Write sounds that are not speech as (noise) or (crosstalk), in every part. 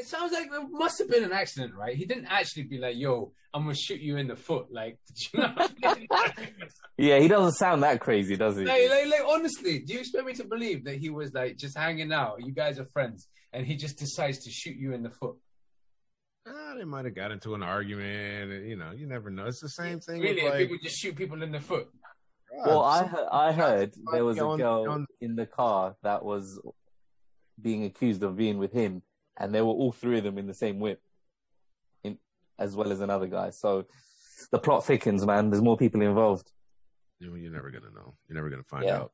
it sounds like it must have been an accident, right? He didn't actually be like, "Yo, I'm gonna shoot you in the foot." Like, (laughs) you know? yeah, he doesn't sound that crazy, does he? Like, like, like, honestly, do you expect me to believe that he was like just hanging out? You guys are friends, and he just decides to shoot you in the foot? Uh, they might have got into an argument. You know, you never know. It's the same thing. Really, with, like, people just shoot people in the foot. Well, I heard, I heard there was a girl in the car that was being accused of being with him, and there were all three of them in the same whip, in, as well as another guy. So the plot thickens, man. There's more people involved. You're never gonna know. You're never gonna find yeah. out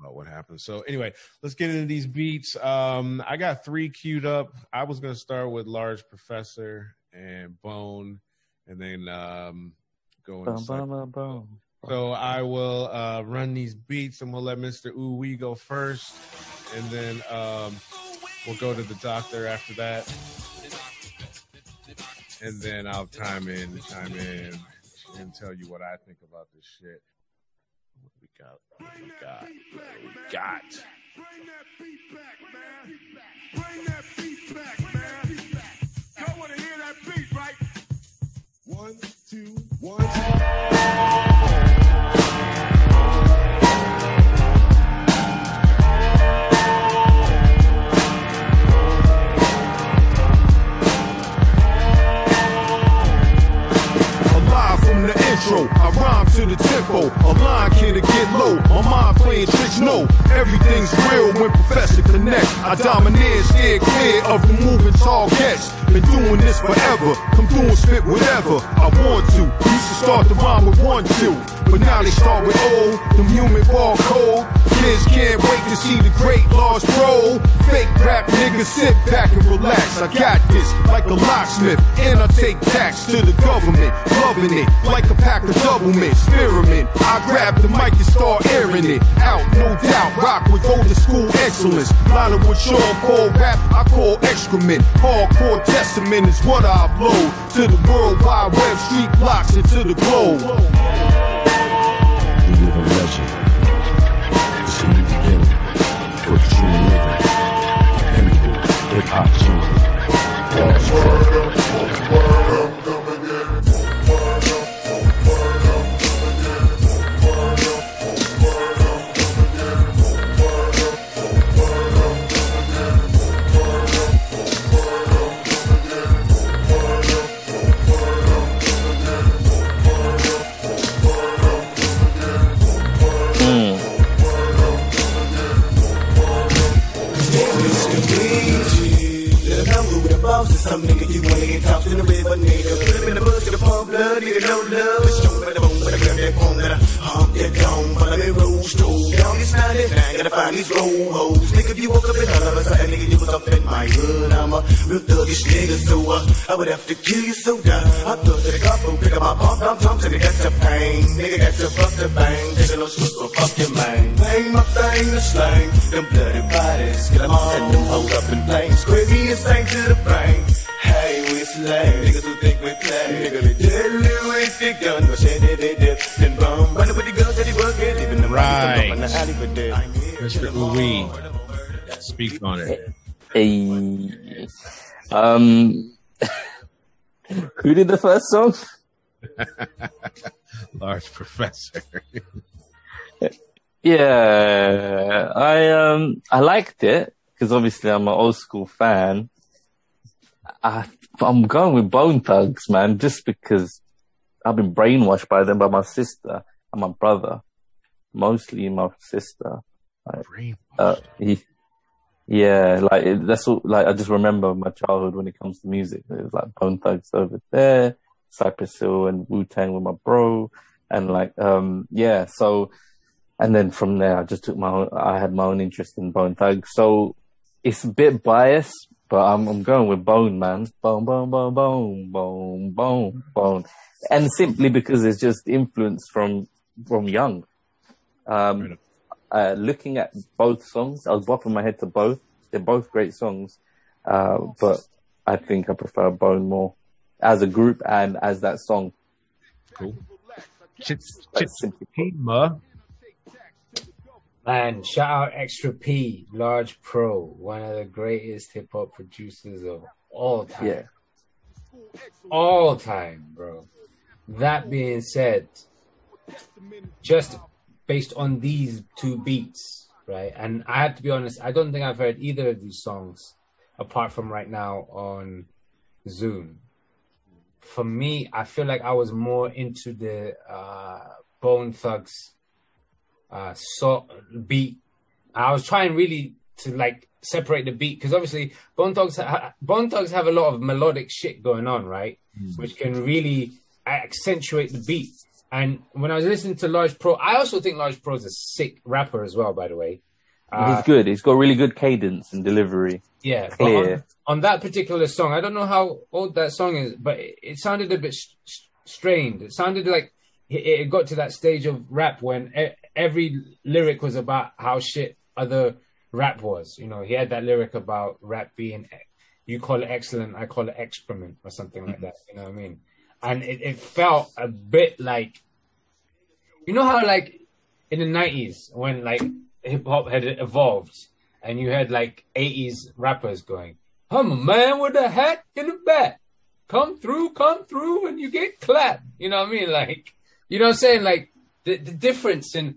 about what happened. So anyway, let's get into these beats. Um, I got three queued up. I was gonna start with Large Professor and Bone, and then um, go into. So I will uh, run these beats, and we'll let Mr. Ooh Wee go first, and then um, we'll go to the doctor after that, and then I'll chime in, chime in, and tell you what I think about this shit. What we got? What we got? What we got? Bring that beat back, man. Bring that beat back, man. Y'all want to hear that beat, right? One, two, one. Intro. I rhyme to the tempo. A line can to get low. My mind playing tricks, no. Everything's real when Professor connects. I dominate, steer clear of the moving targets. Been doing this forever. Come through and spit whatever I want to. Used to start the rhyme with one, two. But now they start with O. Them human code. Kids can't wait to see the great Large Pro. Fake rap niggas sit back and relax. I got this like a locksmith. And I take tax to the government. Loving it like a pack of double mint. I grab the mic and start airing it out. No doubt. Rock with older school excellence. Line of what Sean call rap, I call excrement. Hardcore testament is what I upload to the world wide web, street blocks, and to the globe. For true living. Hip hop Some a blood, nigga, no love. Push on, the boom, but I grab that phone, gotta hump that dome, follow me rules, too. Down this 99, gotta find these roll hoes. Nigga, if you woke up and all of a sudden, nigga, you was up in my hood. I'm a real thuggish nigga, so uh, I would have to kill you so down. I thug to the couple, pick up my pump, I'm tom to the got to pain. Nigga, got to fuck the bang, there's no switch for fuck your man. Bang my thing, the slang, them bloody bodies, kill them all, set them hold up in flames. Crazy insane to the brain. Hey. Niggas who think we play. Nigga, they deadly with the gun. But say they, they dip. Then bomb. Running with the guns that he bucket. Leaving them right. in the alley for dead. Mr. Uwe, speak on it. Hey. Um, (laughs) who did the first song? (laughs) Large Professor. (laughs) yeah, I um I liked it because obviously I'm an old school fan. I, I'm going with Bone Thugs, man, just because I've been brainwashed by them by my sister and my brother, mostly my sister. Like, uh, he, yeah, like it, that's all. Like I just remember my childhood when it comes to music. It was like Bone Thugs over there, Cypress Hill and Wu Tang with my bro, and like um yeah. So, and then from there I just took my own. I had my own interest in Bone Thugs. So it's a bit biased, but I'm I'm going with Bone, man. Bone, bone, bone, bone, bone, bone, bone, and simply because it's just influence from from young. Um, uh, looking at both songs, I was bopping my head to both. They're both great songs, uh, but I think I prefer Bone more as a group and as that song. Cool. Ch- ch- ch- Man, shout out Extra P, Large Pro, one of the greatest hip hop producers of all time. Yeah. All time, bro. That being said, just based on these two beats, right? And I have to be honest, I don't think I've heard either of these songs apart from right now on Zoom. For me, I feel like I was more into the uh, Bone Thugs uh, so beat. I was trying really to like separate the beat because obviously Bone Thugs ha- Thugs have a lot of melodic shit going on, right? Which can really accentuate the beat. And when I was listening to Large Pro, I also think Large Pro is a sick rapper as well, by the way. Uh, He's good. He's got really good cadence and delivery. yeah, Clear. on, on that particular song, I don't know how old that song is, but it, it sounded a bit s- s- strained. It sounded like it, got to that stage of rap when every lyric was about how shit other rap was. You know, he had that lyric about rap being, you call it excellent, I call it excrement, or something like that. You know what I mean? And it, it felt a bit like, you know how like in the nineties when like hip hop had evolved and you had like eighties rappers going, I'm a man with a hat in a bat. Come through, come through, and you get clapped. You know what I mean? Like, you know what I'm saying? Like the, the difference in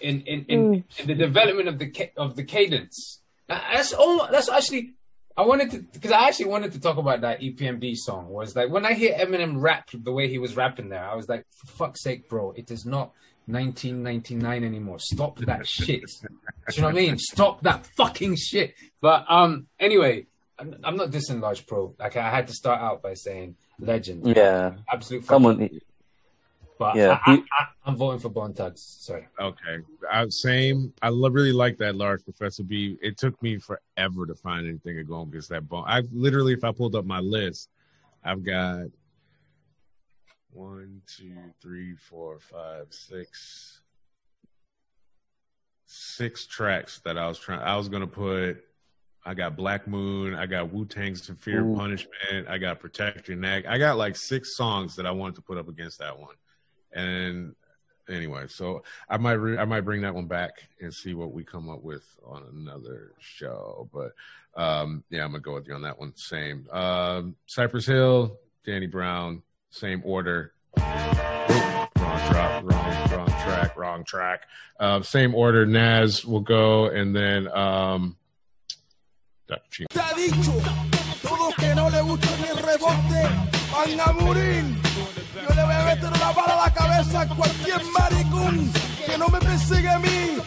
in in, in, in the development of the of the cadence. That's all. That's actually. I wanted to because I actually wanted to talk about that EPMD song. Was like when I hear Eminem rap the way he was rapping there, I was like, for fuck's sake, bro, it is not 1999 anymore. Stop that shit. Do you know what I mean? Stop that fucking shit. But um, anyway, I'm, I'm not dissing Large Pro. Like I had to start out by saying legend. Yeah. absolute. Come Someone. But yeah, I, he- I, I, I'm voting for Bone Thugs. Sorry. Okay, I, same. I lo- really like that large Professor B. It took me forever to find anything going against that bone. I literally, if I pulled up my list, I've got one, two, three, four, five, six, six tracks that I was trying. I was gonna put. I got Black Moon. I got Wu Tang's Severe Ooh. Punishment. I got Protect Your Neck. I got like six songs that I wanted to put up against that one. And anyway, so I might re- I might bring that one back and see what we come up with on another show. But um, yeah, I'm gonna go with you on that one. Same. Um, Cypress Hill, Danny Brown, same order. Wrong drop, wrong, wrong track, wrong track. Uh, same order. Nas will go, and then um, Dr. meter una bala a la cabeza a cualquier maricón que no me persigue a mí.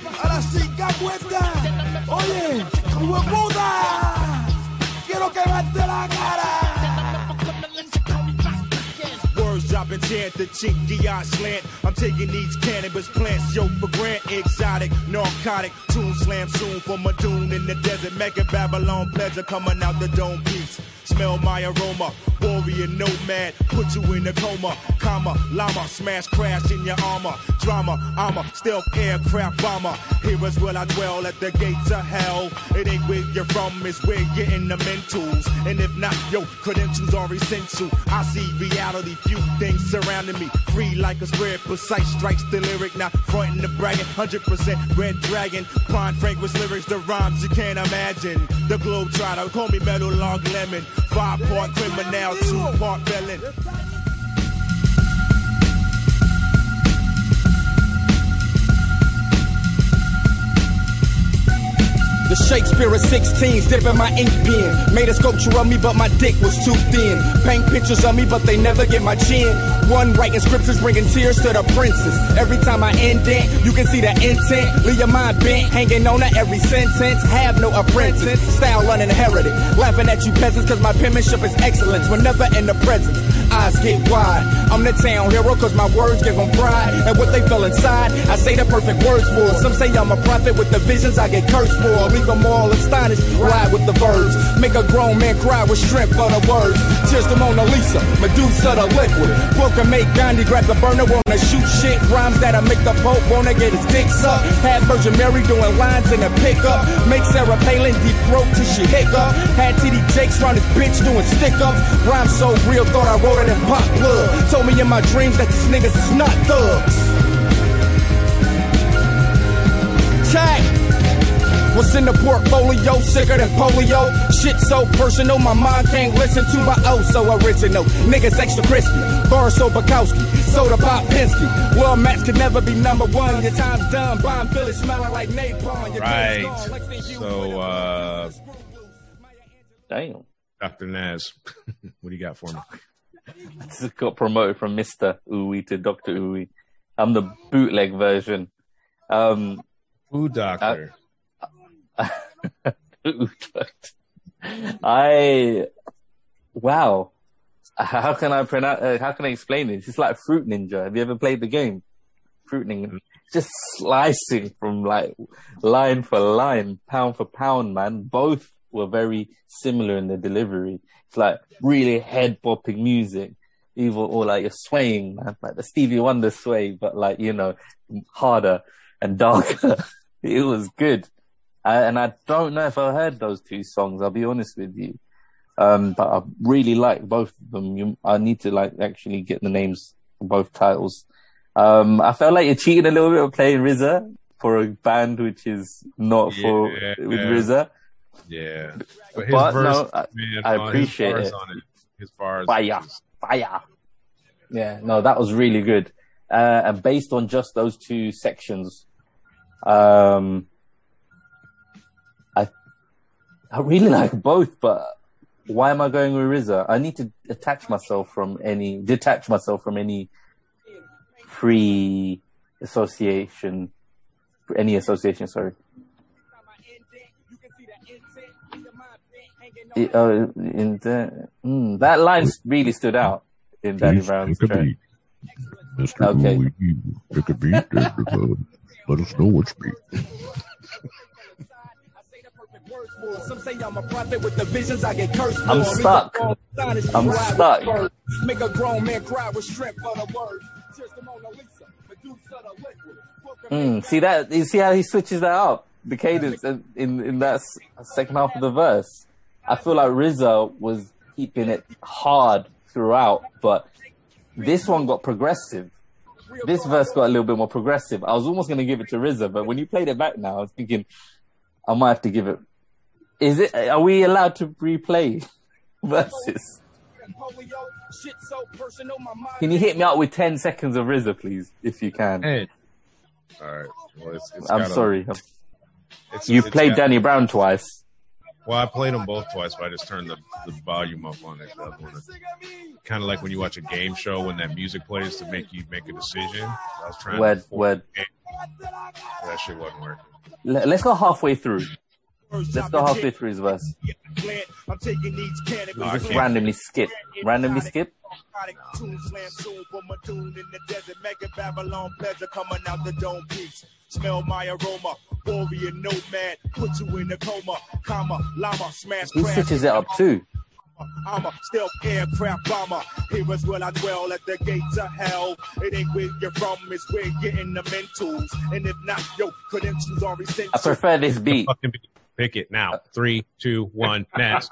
Cuenta. Oye, quiero quemarte la cara. Words dropping chant, the chink, DI slant. I'm taking these cannabis plants, yo, for grant. Exotic, narcotic, tune slam soon for my dune in the desert. Mega Babylon pleasure coming out the dome piece. Smell my aroma, warrior nomad, put you in a coma. Comma, llama, smash, crash in your armor. Drama, I'm a stealth aircraft bomber. Here is where I dwell at the gates of hell. It ain't where you're from, it's where you're in the mentals. And if not, yo, credentials are essential. I see reality, few things surrounding me. Free like a spread, precise strikes the lyric. Not frontin' the bragging, 100% red dragon. Pine Frank with lyrics, the rhymes you can't imagine. The globe trotter, call me metal log lemon. Five part criminal, two part villain. The Shakespeare of 16s, dipping my ink pen. Made a sculpture of me, but my dick was too thin. Paint pictures of me, but they never get my chin. One writing scriptures, bringing tears to the princess. Every time I indent, you can see the intent. Leave your mind bent, hanging on to every sentence. Have no apprentice, style uninherited. Laughing at you peasants, cause my penmanship is excellence. Whenever in the presence, eyes get wide. I'm the town hero, cause my words give them pride. And what they feel inside, I say the perfect words for. Some say I'm a prophet with the visions I get cursed for. Leave them all astonished, ride with the verbs. Make a grown man cry with strength for the words. Tears the Mona Lisa, Medusa the liquid. Book can make Gandhi grab the burner, wanna shoot shit. Rhymes that'll make the Pope wanna get his dick sucked. Had Virgin Mary doing lines in a pickup. Make Sarah Palin deep throat till she hiccup. Had TD Jakes round his bitch doing stick ups. Rhyme so real, thought I wrote it in Pac blood. Told me in my dreams that these niggas is not thugs. Tag. What's in the portfolio? Sicker than polio. Shit so personal, my mind can't listen to my oh so original. Niggas extra crispy. Bar so Bukowski. Soda pop Pinsky. Well, Max could never be number one. Your time's done. Bomb Philly smelling like napalm. Your Right. days gone, next thing you So, uh, Damn. Dr. Naz, (laughs) what do you got for me? Just (laughs) got promoted from Mr. Uwe to Dr. Uwe. I'm the bootleg version. Um, Food Doctor. (laughs) I wow. How can I pronounce? Uh, how can I explain it? It's like Fruit Ninja. Have you ever played the game? Fruit Ninja. Just slicing from like line for line, pound for pound, man. Both were very similar in the delivery. It's like really head bopping music, either or like you're swaying, man, like the Stevie Wonder sway, but like you know, harder and darker. (laughs) it was good. I, and I don't know if I heard those two songs. I'll be honest with you. Um, but I really like both of them. You, I need to like actually get the names for both titles. Um, I felt like you're cheating a little bit of playing RZA for a band which is not for Yeah. with RZA. Yeah. But his But verse, no, I- man, I on- his appreciate it. On it. His bars. Fire, fire. Yeah, no, that was really good. Uh, and based on just those two sections, um, I I really like both, but why am I going with RZA? I need to attach myself from any, detach myself from any free association, any association. Sorry. It, uh, in the, mm, that line really stood out in Danny Please Brown's pick a track. beat. Mr. Okay. Louis, pick a beat and uh, let us know which beat. (laughs) Some say I'm a prophet with the visions I get cursed. I'm stuck. I'm stuck. Make a grown man cry with shrimp for the word. Tears to Mona Lisa, Medusa the liquid. Book of Mm, see that? You see how he switches that up? The cadence in in, in that second half of the verse. I feel like RZA was keeping it hard throughout, but this one got progressive. This verse got a little bit more progressive. I was almost going to give it to RZA, but when you played it back now, I was thinking I might have to give it. Is it? Are we allowed to replay verses? polio. Shit so personal, my mind Can you hit me out with ten seconds of RZA, please, if you can? Hey. All right. Well, it's, it's I'm got a- sorry. it's- You've played got- Danny Brown twice. Well, I played them both twice, but I just turned the, the volume up on it. Kind of like when you watch a game show when that music plays to make you make a decision. I was trying Word, to word. That shit wasn't working. Let's go halfway through. Let's go halfway through his verse. I'm taking these cannabis. Just randomly skip. Randomly skip. Tune slam soon for my tune in the desert. Mega Babylon pleasure coming out the dome peaks. Smell my aroma. Warrior nomad. Put you in a coma. Comma. Llama. Smash He crash. switches it up too. I'm a stealth aircraft bomber. Here is where I dwell at the gates of hell. It ain't where you're from, it's where you're getting the mentals. And if not, your credentials are essential. I prefer this beat. Fucking pick it now. Three, two, one. Next.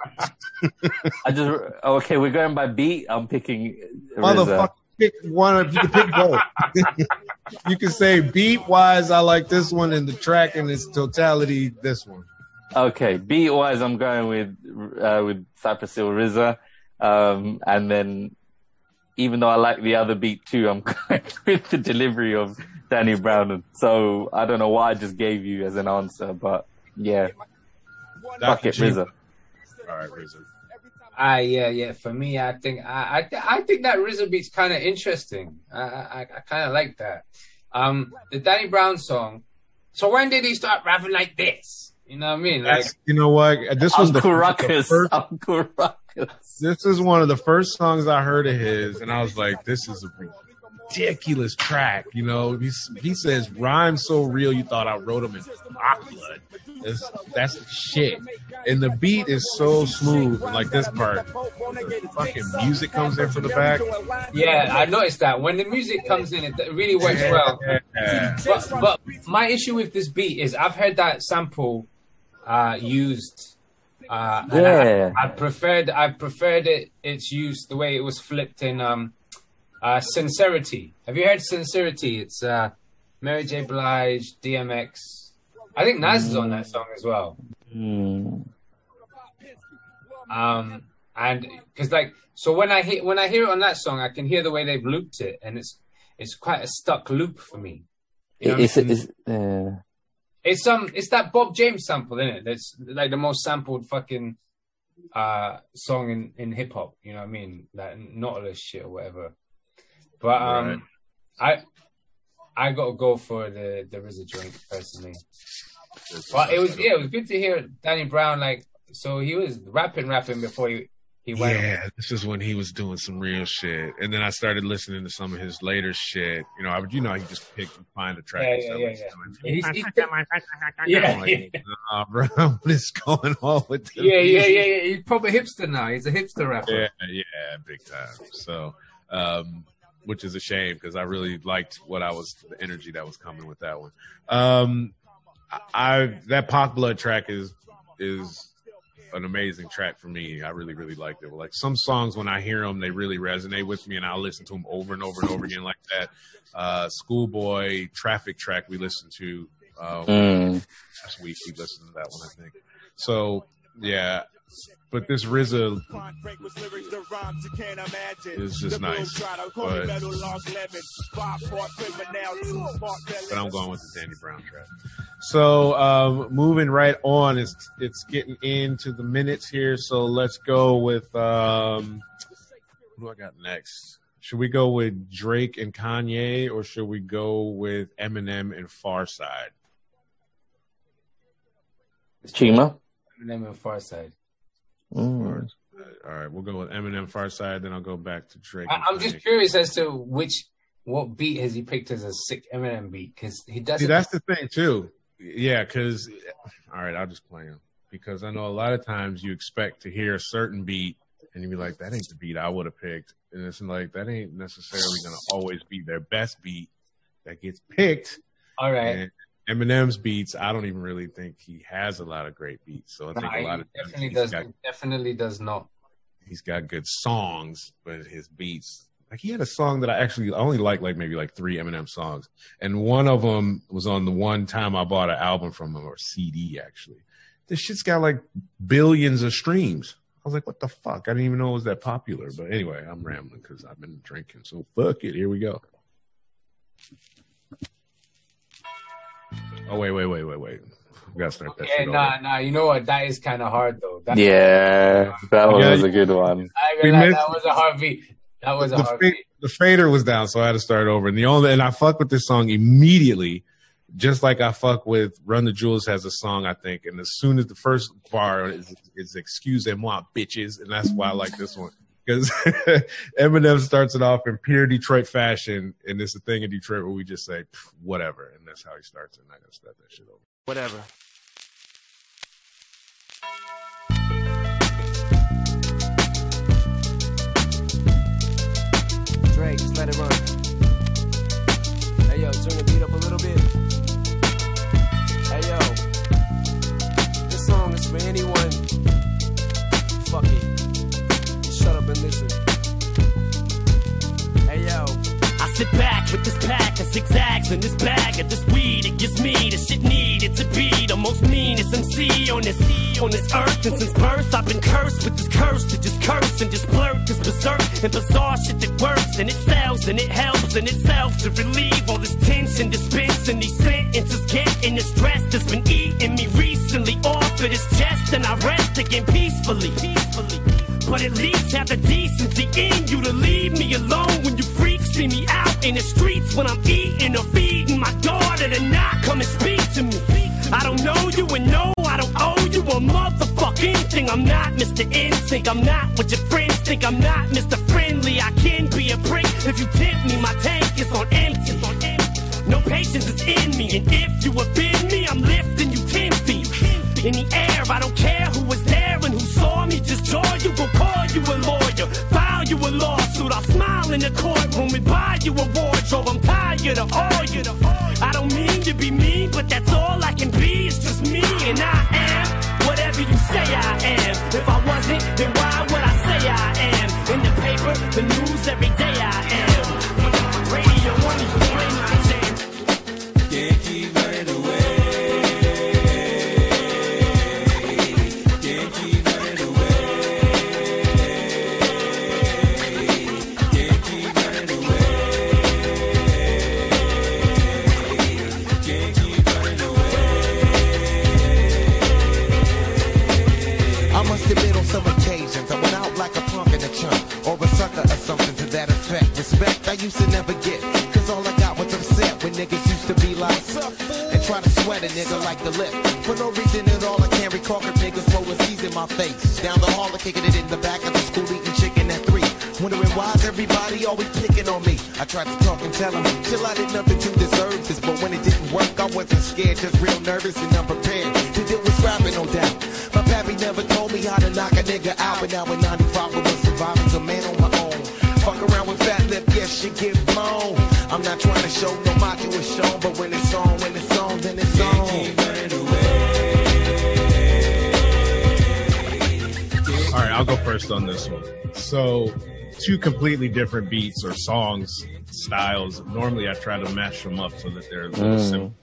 (laughs) I just okay. We're going by beat. I'm picking Motherfucker, pick one. If you can pick both, (laughs) you can say beat wise, I like this one, and the track in its totality, this one. Okay, beat wise, I'm going with uh, with Cypress Hill RZA, um, and then even though I like the other beat too, I'm (laughs) going with the delivery of Danny Brown. So I don't know what I just gave you as an answer, but yeah, fuck it, G. RZA. All right, Razor. Ah, yeah, yeah. For me, I think I, I, I think that RZA beat's kind of interesting. I, I, I kind of like that. Um, the Danny Brown song. So when did he start rapping like this? You know what I mean? Like, That's, you know what? This was the, Uncle the Ruckus. first. Uncle Ruckus. This is one of the first songs I heard of his, and I was like, "This is a ridiculous track." You know, he he says rhymes so real, you thought I wrote them in Pac blood. That's, that's shit, and the beat is so smooth. Like this part, the fucking music comes in from the back. yeah, I noticed that when the music comes in, it really works well. Yeah. But, but my issue with this beat is I've heard that sample uh, used. Uh, Yeah. I, I preferred I preferred it. It's used the way it was flipped in um, uh, Sincerity. Have you heard Sincerity? It's uh, Mary J. Blige, DMX, I think Nas is on that song as well. Hmm. Um, and because like so when I hear when I hear it on that song, I can hear the way they've looped it, and it's it's quite a stuck loop for me. You know what I It's, mean? it's, uh, It's um, it's that Bob James sample, isn't it? That's like the most sampled fucking uh song in in hip hop. You know what I mean? That Nautilus shit or whatever. But um, I I gotta go for the the RZA joint personally. But it was yeah, it was good to hear Danny Brown like. So he was rapping, rapping before he he went. Yeah, this is when he was doing some real shit, and then I started listening to some of his later shit. You know, I would, you know, he just pick and find a track. Yeah, yeah, yeah, like yeah. that. He's- he's- I'm like, nah, bro, what is going on with this? Yeah, yeah, yeah, yeah. He's proper hipster now. He's a hipster rapper. Yeah, yeah, big time. So, um, which is a shame because I really liked what I was, the energy that was coming with that one. Um, I, I that Pac Blood track is is an amazing track for me. I really, really liked it. Like some songs, when I hear them, they really resonate with me, and I'll listen to them over and over and over again, like that. Uh, Schoolboy Traffic track we listened to uh, mm. last week. We listened to that one, I think. So yeah, but this RZA is just nice. But, but I'm going with the Danny Brown track. So um, moving right on, it's it's getting into the minutes here. So let's go with um, who do I got next? Should we go with Drake and Kanye, or should we go with Eminem and Pharcyde? Chima. Eminem and Pharcyde. Mm. All right, we'll go with Eminem Pharcyde. Then I'll go back to Drake. I, I'm just curious as to which what beat has he picked as a sick Eminem beat because he doesn't. See, that's the thing too. Yeah, because all right, I'll just play him because I know a lot of times you expect to hear a certain beat and you be like, "That ain't the beat I would have picked," and it's like that ain't necessarily gonna always be their best beat that gets picked. All right. And Eminem's beats, I don't even really think he has a lot of great beats. So I think a lot of definitely does. got Definitely does not. he's got good songs, but his beats like he had a song that I actually I only like like maybe like three Eminem songs, and one of them was on the one time I bought an album from him or CD actually. This shit's got like billions of streams. I was like, what the fuck? I didn't even know it was that popular. But anyway, I'm rambling because I've been drinking. So fuck it. Here we go. Oh wait, wait, wait, wait, wait. We gotta start that Yeah, nah, over. nah. You know what? That is kind of hard though. That, Yeah, that one Yeah, was a good one. I ain't We lie, missed- that was a hard beat. That was a the, hard fa- beat. the fader was down, so I had to start over. And the only and I fuck with this song immediately, just like I fuck with Run the Jewels has a song I think, and as soon as the first bar is, is "Excusez-moi, bitches," and that's why I like this one because (laughs) Eminem starts it off in pure Detroit fashion, and it's a thing in Detroit where we just say whatever, and that's how he starts it. And I gotta start that shit over. Whatever. Dre, just let it run. Hey yo, turn the beat up a little bit. Hey yo, this song is for anyone. Listen. Hey yo. I sit back with this pack of zigzags and this bag of this weed. It gives me the shit needed to be the most meanest MC on this on this earth. And since birth, I've been cursed with this curse to just curse and just blurt this berserk and bizarre shit that works and it sells and it helps in itself to relieve all this tension, dispensing these sentences, getting the stress that's been eating me recently off of this chest, and I rest again peacefully. Peacefully. But at least have the decency in you to leave me alone when you freaks see me out in the streets when I'm eating or feeding my daughter to not come and speak to me. I don't know you and no, I don't owe you a motherfucking thing. I'm not Mr. Instinct, I'm not what your friends think. I'm not Mr. Friendly, I can be a prick if you tempt me. My tank is on empty. It's on empty. No patience is in me, and if you offend me, I'm lifting you ten feet in the air. I don't care who was call you a lawyer, file you a lawsuit. I'll smile in the courtroom and buy you a wardrobe. I'm tired of all you. I don't mean to be mean, but that's all I can be. It's just me, and I am whatever you say I am. If I wasn't, then why would I I completely different beats or songs styles. Normally, I try to mash them up so that they're a little Mm. simple.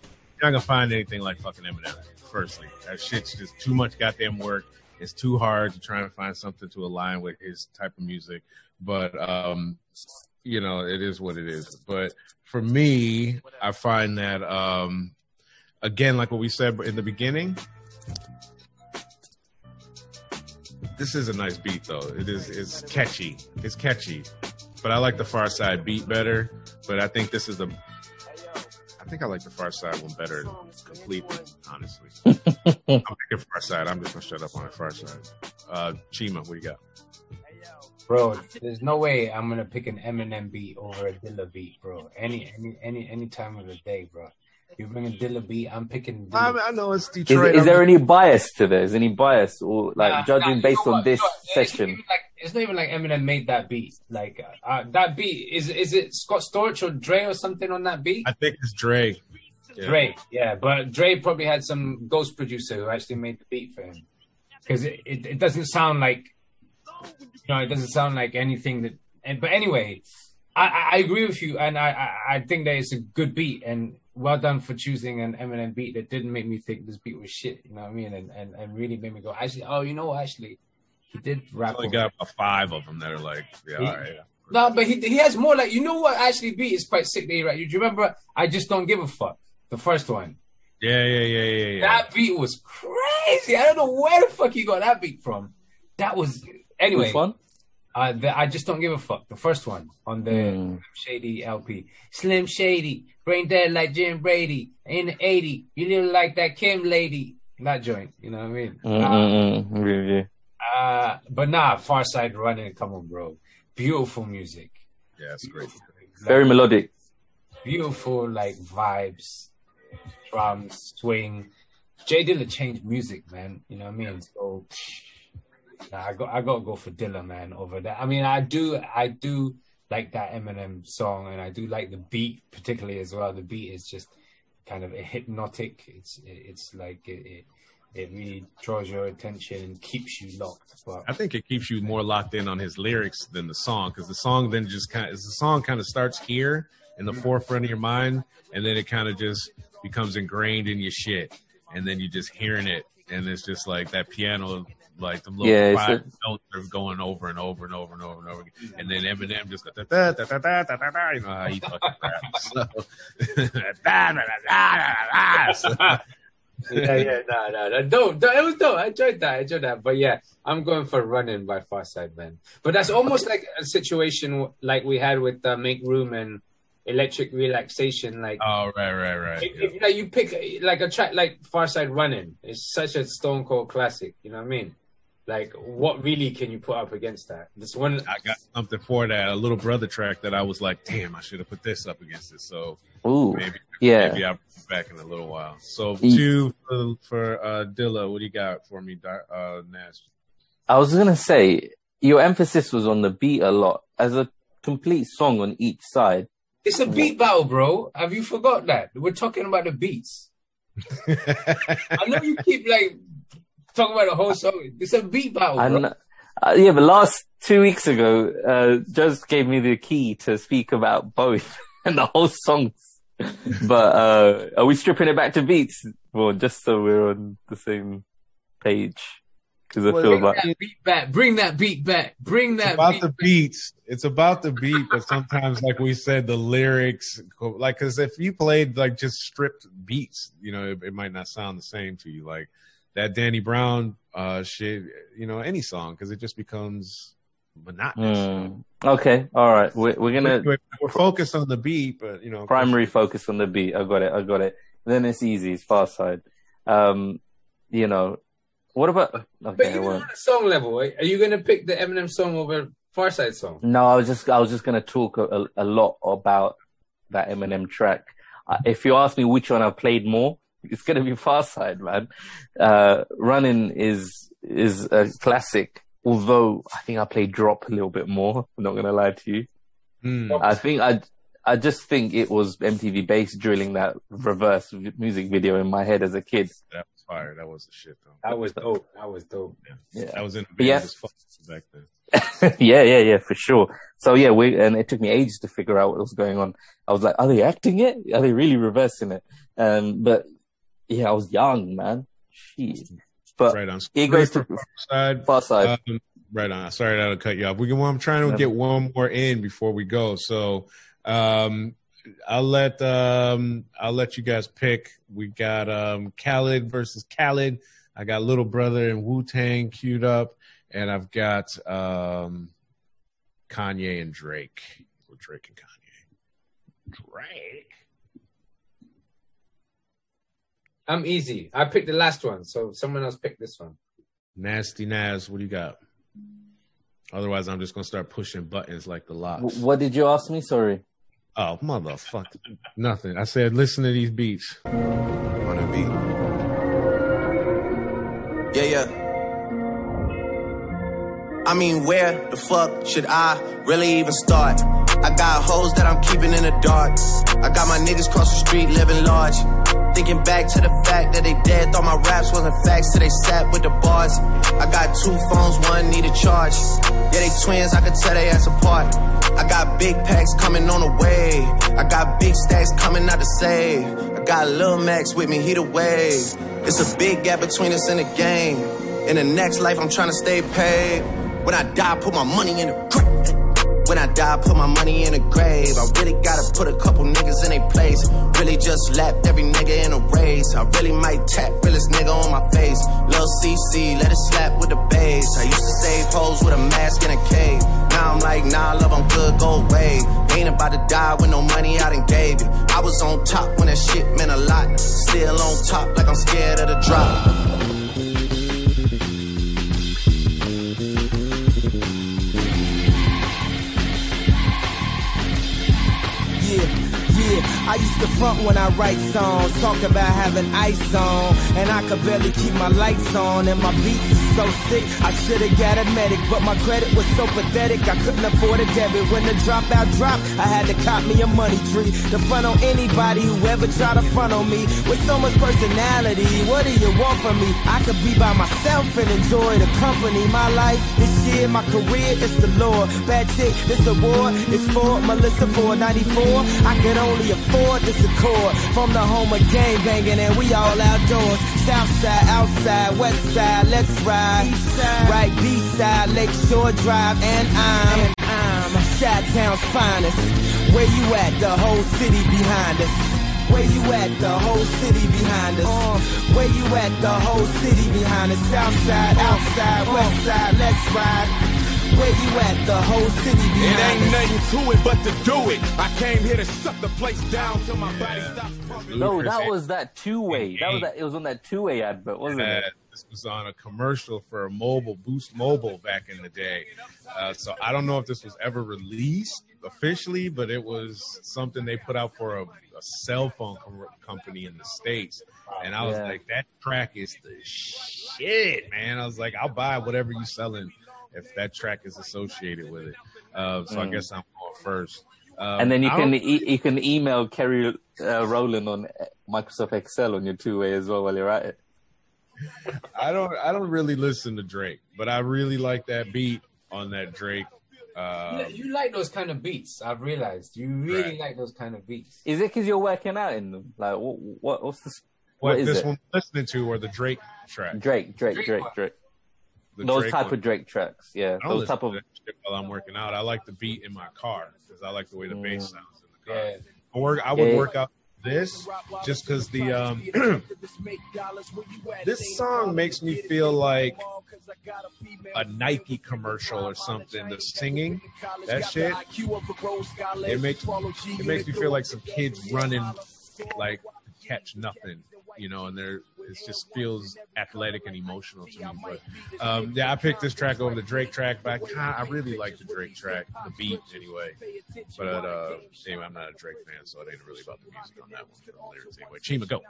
You're not gonna find anything like fucking Eminem. Firstly, that shit's just too much goddamn work. It's too hard to try and find something to align with his type of music. But um, you know, it is what it is. But for me, I find that um, again, like what we said in the beginning, this is a nice beat though. It is it's catchy. It's catchy. But I like the Pharcyde beat better. But I think this is the I think I like the Pharcyde one better completely, honestly. (laughs) I'm picking Pharcyde. I'm just gonna shut up on the Pharcyde. Uh Chima, what do you got? Bro, there's no way I'm gonna pick an Eminem beat over a Dilla beat, bro. Any any any any time of the day, bro. You bring a Dilla beat, I'm picking. I, Dilla. I know it's Is, Detroit. is there any bias to this? Any bias or like Nah, judging nah, based on what? this You know? It's session? like it's not even like Eminem made that beat. Like uh, uh, that beat is is it Scott Storch or Dre or something on that beat? I think it's Dre. Yeah. Dre, yeah, but Dre probably had some ghost producer who actually made the beat for him because it, it, it doesn't sound like you know it doesn't sound like anything that. And, but anyway, I, I, I agree with you, and I, I I think that it's a good beat, and well done for choosing an Eminem beat that didn't make me think this beat was shit. You know what I mean? And and, and really made me go, actually, oh, you know, what? actually, he did rap. only got about five of them that are like, yeah, He- all right. no, but he he has more like you know what actually beat is quite sick. That he right? You remember? I just don't give a fuck. The first one. Yeah, yeah, yeah, yeah, yeah. That beat was crazy. I don't know where the fuck you got that beat from. That was anyway. Which one? Uh, the, I just don't give a fuck. The first one on the Mm. Shady LP. Slim Shady, brain dead like Jim Brady. In the 80, you look like that Kim lady. That joint, you know what I mean? Uh, Mm-mm-mm. Review. uh, but nah, Pharcyde Running, come on, bro. Beautiful music. Yeah, it's great. Very melodic. beautiful like vibes, drums, swing. J Dilla changed music, man. You know what I mean? So nah, I got I gotta go for Dilla, man, over that. I mean, I do I do like that Eminem song, and I do like the beat particularly as well. The beat is just kind of hypnotic. It's it's like it, it it really draws your attention and keeps you locked. But I think it keeps you more locked in on his lyrics than the song because the song then just kind of the song kind of starts here in the forefront of your mind and then it kind of just becomes ingrained in your shit and then you're just hearing it and it's just like that piano like the little yeah, five notes are going over and over and over and over and over again. And then Eminem just da da da da da da da. You know how he fucking raps. So, da da da da da. So, yeah, yeah, no, no, no, no. It was dope. I enjoyed that. I enjoyed that. But yeah, I'm going for running by Pharcyde Man. But that's almost like a situation like we had with uh, Make Room and Electric Relaxation. Like, oh right, right, right. If, yeah. if, like, you pick like a track like Pharcyde Running, it's such a Stone Cold classic. You know what I mean? Like, what really can you put up against that? This one, I got something for that. A little brother track that I was like, damn, I should have put this up against it. So Ooh. maybe, Yeah. maybe I'll be back in a little while. So two for, for uh, Dilla. What do you got for me, Dar- uh, Nash? I was gonna say your emphasis was on the beat a lot as a complete song on each side. it's a beat battle, bro. Have you forgot that? We're talking about the beats. (laughs) I know you keep like talking about the whole song. It's a beat battle, bro. And uh, yeah, but last two weeks ago, uh, just gave me the key to speak about both (laughs) and the whole songs. (laughs) but uh, are we stripping it back to beats? Well, just so we're on the same page. Because I Well, feel Bring like that beat back. Bring that beat back. Bring It's that about beat the beats. It's about the beat, but sometimes, like we said, the lyrics, like, because if you played like just stripped beats, you know, it, it might not sound the same to you. Like that Danny Brown uh, shit, you know, any song, because it just becomes monotonous. Hmm. Okay, all right. We're, we're gonna We're, we're focused on the beat, but you know, primary focus on the beat. I got it. I got it. then it's easy. It's Pharcyde. Um, you know, what about? But Okay, I even won't. on a song level, are you going to pick the Eminem song over Pharcyde song? No, I was just I was just gonna talk a, a lot about that Eminem track. Uh, if you ask me which one I've played more, (laughs) it's gonna be Pharcyde, man. Uh, Running is is a classic. Although I think I played Drop a little bit more. I'm (laughs) not gonna lie to you. Hmm. I think I I just think it was MTV Base drilling that reverse v- music video in my head as a kid. that was fire. That was the shit though. That was dope. That was dope. Yeah. That was in But yeah. as back then. (laughs) yeah, yeah, yeah, for sure. So yeah, we and it took me ages to figure out what was going on. I was like, are they acting it? Are they really reversing it? Um, but yeah, I was young, man. Shit. But Right on. it goes to side. Pharcyde. Um, right on. Sorry that'll cut you off. We can, well, I'm trying to get one more in before we go. So um, I'll let um, I'll let you guys pick. We got um, Khaled versus Khaled. I got Little Brother and Wu Tang queued up, and I've got um, Kanye and Drake. Or Drake and Kanye. Drake. I'm easy. I picked the last one, so someone else picked this one. Nasty Nas. What do you got? Otherwise, I'm just gonna start pushing buttons like the locks. What did you ask me? Sorry. Oh, motherfucker. (laughs) Nothing. I said, listen to these beats. On a beat. Yeah, yeah. I mean, where the fuck should I really even start? I got hoes that I'm keeping in the dark. I got my niggas cross the street living large. Thinking back to the fact that they dead, thought my raps wasn't facts till they sat with the bars. I got two phones, one need a charge. Yeah, they twins, I could tell they ass apart. I got big packs coming on the way. I got big stacks coming out to save. I got Lil Max with me, he the wave. It's a big gap between us in the game. In the next life, I'm trying to stay paid. When I die, put my money in the grave. When I die, put my money in the grave. I really gotta put a couple niggas in their place. Really just lapped every nigga in a race. I really might tap realest nigga on my face. Lil CC, let it slap with the bass. I used to save hoes with a mask in a cave. Now I'm like, nah, love, I'm good, go away. Ain't about to die with no money I done gave you. I was on top when that shit meant a lot. Still on top like I'm scared of the drop. I used to front when I write songs, talk about having ice on, and I could barely keep my lights on, and my beats is so sick. I should've got a medic, but my credit was so pathetic. I couldn't afford a debit. When the dropout dropped, I had to cop me a money tree to front on anybody who ever try to front on me with so much personality. What do you want from me? I could be by myself and enjoy the company. My life, this year, my career, it's the Lord. Bad chick, this award is for Melissa 494. I could only afford this accord from the home of gang banging, and we all outdoors. South side, outside, west side, let's ride. Right, B side, Lakeshore Drive, and I'm, and I'm Chi Town's finest. Where you at? The whole city behind us. Where you at? The whole city behind us. Uh. where you at? The whole city behind us. South side, outside, west uh. side, let's ride. Where you at? The whole city It behind ain't us. nothing to it but to do it. I came here to shut the place down till my body stops pumping. No, that was that two way. That was that. It was on that two way advert, wasn't Uh, it? this was on a commercial for a mobile Boost Mobile back in the day. Uh, so I don't know if this was ever released officially, but it was something they put out for a, a cell phone com- company in the states. And I was Yeah. like, that track is the shit, man. I was like, I'll buy whatever you selling if that track is associated with it. Uh, so I Mm. guess I'm going first. Um, and then you can e- you can email Kelly uh, Rowland on Microsoft Excel on your two way as well while you're at it. I don't I don't really listen to Drake, but I really like that beat on that Drake. Uh, you, you like those kind of beats. I've realized you really Right. like those kind of beats. Is it because you're working out in them? Like what? what what's this? what, what is this it? one I'm listening to or the Drake track? Drake, Drake, Drake Drake. Drake. The Those Drake type one. of Drake tracks, yeah. I those type of shit while I'm working out. I like the beat in my car because I like the way the bass Mm. sounds in the car. Yeah. I work. I would Yeah. work out this just because the um (clears throat) this song makes me feel like a Nike commercial or something. The singing, that shit, it makes it makes me feel like some kids running like catch nothing, you know, and they're it just feels athletic and emotional to me. But um, yeah, I picked this track over the Drake track, but I kinda, I really like the Drake track, the beat anyway. But uh, anyway, I'm not a Drake fan, so it ain't really about the music on that one. The lyrics anyway. Chima, go.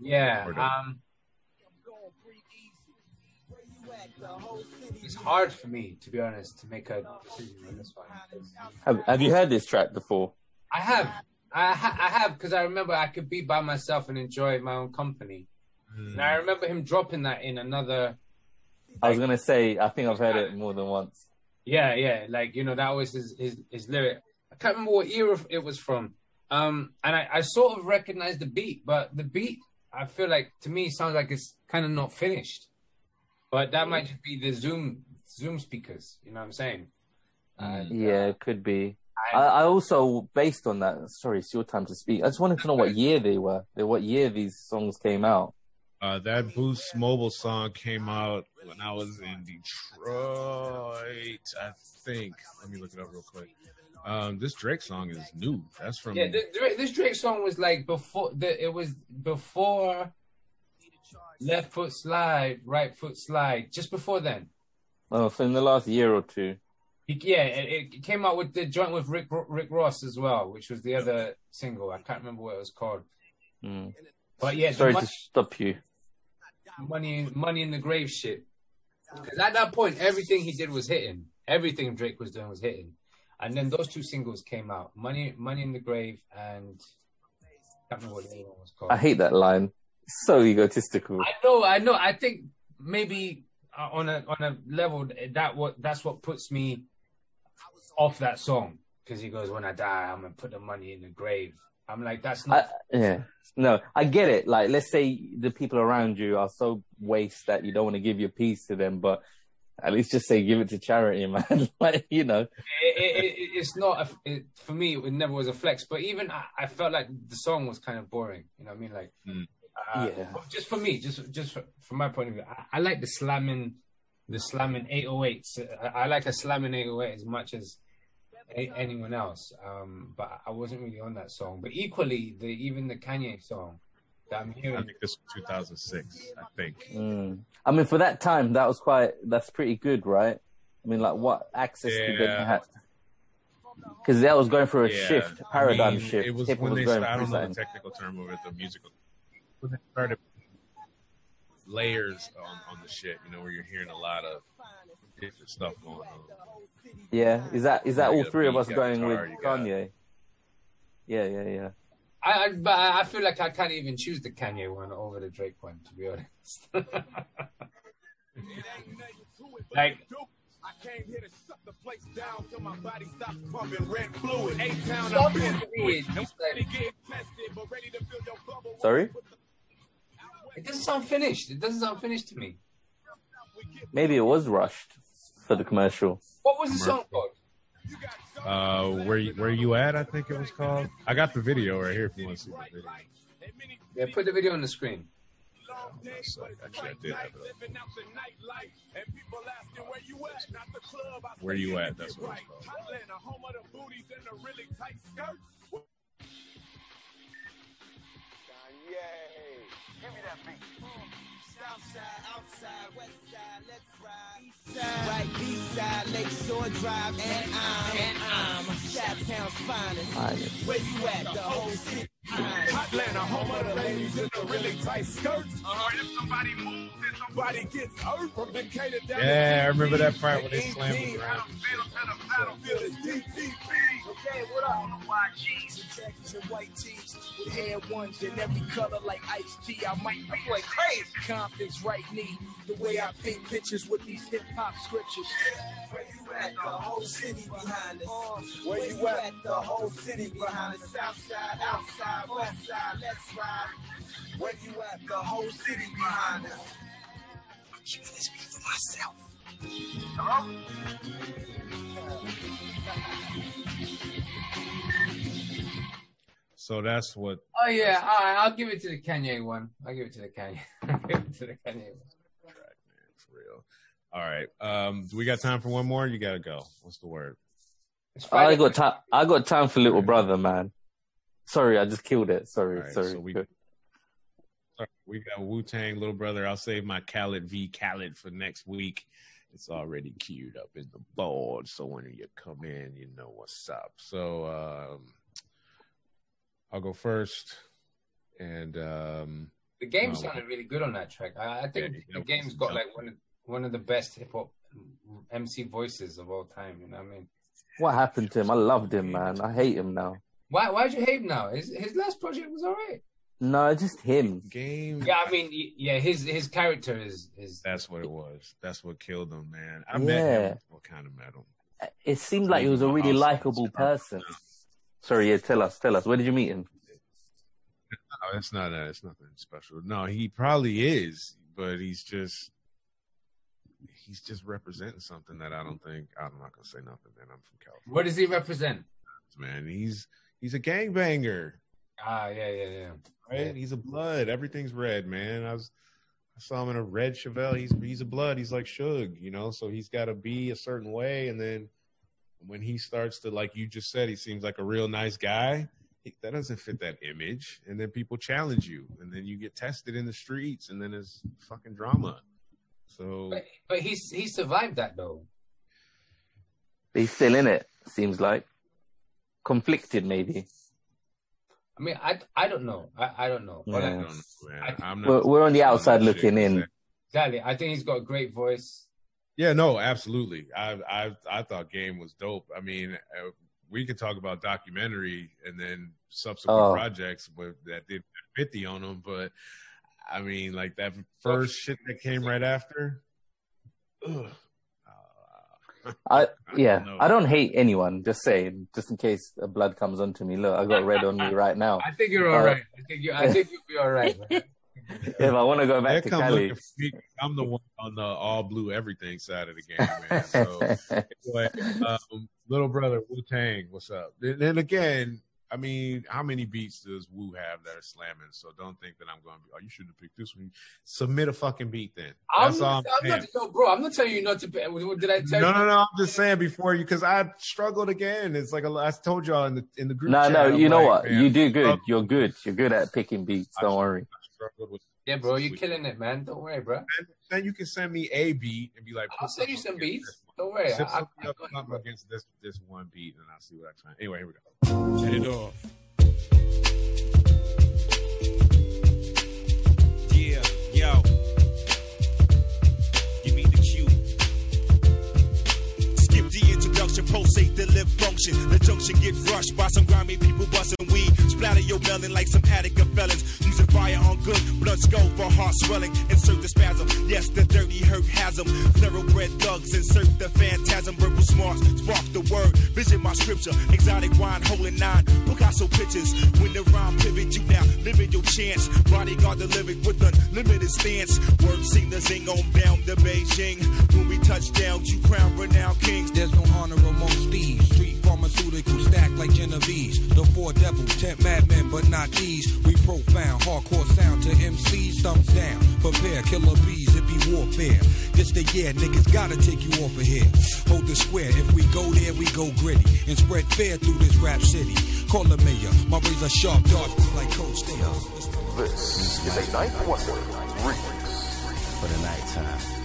Yeah. Um, it's hard for me, to be honest, to make a decision on this one. Have, have you heard this track before? I have, I, ha- I have, because I remember I could be by myself and enjoy my own company. And I hmm. remember him dropping that in another. I was gonna say, I think I've heard it more than once. Yeah, yeah, like you know that was his his, his lyric. I can't remember what era it was from. Um, and I, I sort of recognized the beat, but the beat I feel like to me sounds like it's kind of not finished. But that might just be the Zoom Zoom speakers. You know what I'm saying? Hmm. And, Yeah, uh, it could be. I, I also, based on that, sorry, it's your time to speak. I just wanted to know what (laughs) year they were, what year these songs came out. Uh, that Boost Mobile song came out when I was in Detroit, I think. Let me look it up real quick. Um, this Drake song is new. That's from Yeah, this, Drake- this Drake song was like before. The, it was before left foot slide, right foot slide. Just before then. Oh, so in the last year or two. Yeah, it, it came out with the joint with Rick Rick Ross as well, which was the other single. I can't remember what it was called. Mm. But yeah, Sorry money, to stop you. money, money in the grave shit. 'Cause at that point, everything he did was hitting. Everything Drake was doing was hitting. And then those two singles came out: "Money, Money in the Grave" and I can't remember what the other one was called. I hate that line. It's so egotistical. I know, I know. I think maybe uh, on a on a level that what that's what puts me off that song because he goes, "When I die, I'm gonna put the money in the grave." I'm like, that's not. I, yeah. No, I get it. Like, let's say the people around you are so waste that you don't want to give your piece to them, but at least just say give it to charity, (laughs) man. like, you know. it, it, it, it's not a, it, for me. It never was a flex, but even I, I felt like the song was kind of boring. You know what I mean? Like, uh, Yeah. just for me, just just for, from my point of view, I, I like the slamming, the slamming 808s. I, I like a slamming 808 as much as a, anyone else. Um, but I wasn't really on that song. But equally, the even the Kanye song that I'm hearing. I hearing, think this was 2006. I think. Mm. I mean, for that time, that was quite, that's pretty good, right? I mean, like, what access did they have? Because that was going through a Yeah, shift, I paradigm mean, shift. It was Hip-hop when they. going Started, I don't know the technical term of it, the musical. When they started layers on, on the shit, you know, where you're hearing a lot of different stuff going on. Yeah, is that is that You all three of us going guitar, with you got- Kanye? Yeah, yeah, yeah. I, I but I I feel like I can't even choose the Kanye one over the Drake one, to be honest. (laughs) like I came here to shut the place down till my body stops pumping red fluid. A town I've been it, Reed. I'm steady getting tested, but ready to fill your bubble. Sorry? it doesn't sound finished. It doesn't sound finished to me. Maybe it was rushed for the commercial. What was the song called? Uh, where you, where you at? I think it was called. I got the video right here if you want to see the video. Yeah, put the video on the screen. That's like- Actually, I did have it. up. Living out the nightlife, and where you at, the club. I Where say you you at? get That's what right. it's called. Southside, outside, west side, let's ride. East side, right, east side, Lakeshore Drive, and I'm, and I'm Chaptown's finest. Finest. Where you at? The whole city. Atlanta, home of the ladies in the really tight skirts. Or if somebody moves, then somebody gets hurt from Decatur down Yeah, I remember that CP. part when they slammed Indeed, the ground. out of Battlefield to the battlefield is DTP. Okay, what up? On the YGs. Jackets and white tees with air ones in every color like Ice T. I might be like crazy. Confidence, right knee. The way I paint pictures with these hip hop scriptures. Where you at? The whole city behind us. Where you at? The whole city behind us. Southside, outside, west side, let's ride. Where you at? The whole city behind us. I'm keeping this beat for myself. So that's what. Oh yeah, all right, I'll give it to the Kanye one. I'll give it to the Kanye. (laughs) Give it to the Kanye one. For real. All right. Um, do we got time for one more? You gotta go. What's the word? I got time. I got time for little brother, man. Sorry, I just killed it. Sorry, All right, sorry. so we- Sorry, we got Wu Tang, little brother. I'll save my Khaled v Khaled for next week. It's already queued up in the board, so when you come in, you know what's up. So um, I'll go first, and um, The game Oh, sounded really good on that track. I, I think Yeah, the yeah, game's got like one of one of the best hip hop MC voices of all time. You know what I mean? What happened to him? I loved him, man. I hate him now. Why why'd you hate him now? His his last project was alright. No, just him. game. Yeah, I mean, yeah, his his character is is That's what it was. That's what killed him, man. I Yeah. met him. What kind of met him? It seemed like he was a really likable person. Sorry, yeah. Tell us, tell us. Where did you meet him? (laughs) No, it's not. Uh, it's nothing special. No, he probably is, but he's just he's just representing something that I don't think. I'm not gonna say nothing. Man, I'm from California, what does he represent? man. He's he's a gangbanger, Ah, yeah, yeah, yeah. right? He's a blood. Everything's red, man. I was. I saw him in a red Chevelle. He's he's a blood. He's like Suge, you know. So he's got to be a certain way, and then when he starts to, like you just said, he seems like a real nice guy. He- That doesn't fit that image, and then people challenge you, and then you get tested in the streets, and then it's fucking drama. So But but he's he survived that though. He's still in it. Seems like conflicted, maybe. I mean, I I don't know. I, I don't know. Yeah. I don't know, man. I'm We're, we're on the outside looking shit. in. exactly. I think he's got a great voice. Yeah, no, absolutely. I I I thought Game was dope. I mean, uh, we could talk about documentary and then subsequent Oh. projects, but that did fifty on them. But I mean, like that first shit that came right after. Ugh. (laughs) I yeah. know. I don't hate anyone. Just saying, just in case the blood comes onto me. Look, I got red on me right now. (laughs) I think you're all Uh, right. I think you I think you'll be all right. (laughs) If I want to go back That to come Cali, looking. I'm the one on the all blue everything side of the game, man. So anyway, um, little brother Wu Tang, what's up? And then again, I mean, how many beats does Wu have that are slamming? So don't think that I'm going to be. Oh, you shouldn't have picked this one. Submit a fucking beat then. I'm That's all not, I'm I'm saying. not, no, bro. I'm not telling you not to. pay- What did I tell No, you? no, no. No, I'm just saying before you because I struggled again. It's like a, I told y'all in the in the group. no, chat, no. I'm You know like, what? man, You do good. You're good. You're good at picking beats. Don't worry. struggled with- Yeah, bro, you're killing it, man. Don't worry, bro. Then, then you can send me a beat and be like, I'll send you some beats. Don't worry. Sip I, I, something I up, got you, something bro. against this this one beat, and I'll see what I find. Anyway, here we go. Set it off. Yeah, yo. Give me the cue. Skip the introduction, pulsate the live function. The junction get rushed by some grimy people busting weed. Splatter your melon like some Attica felons. Using fire on good, blood skull for heart swelling. Insert the spasm. Yes, the dirty hurt has them. Thoroughbred thugs insert the phantasm. Verbal smarts spark the word. Vision my scripture. Exotic wine holding nine. Picasso pictures. When the rhyme pivot, you now limit your chance. Bodyguard the lyric with unlimited stance. Word seem the zing on down to Beijing. When we touch down, you crown renowned kings. There's no honor amongst prestige. Street pharmaceutical stack like Genovese. The four devils, tempt madmen, but not these. We profound, hardcore sound to MCs. Thumbs down, prepare, killer bees, it be warfare. This the year, niggas gotta take you off of here. Hold the square, if we go there, we go gritty. And spread fear through this rap city. Call the mayor, my razor sharp dart like Coach steel. This is a 9th Wonder remix. For the night time.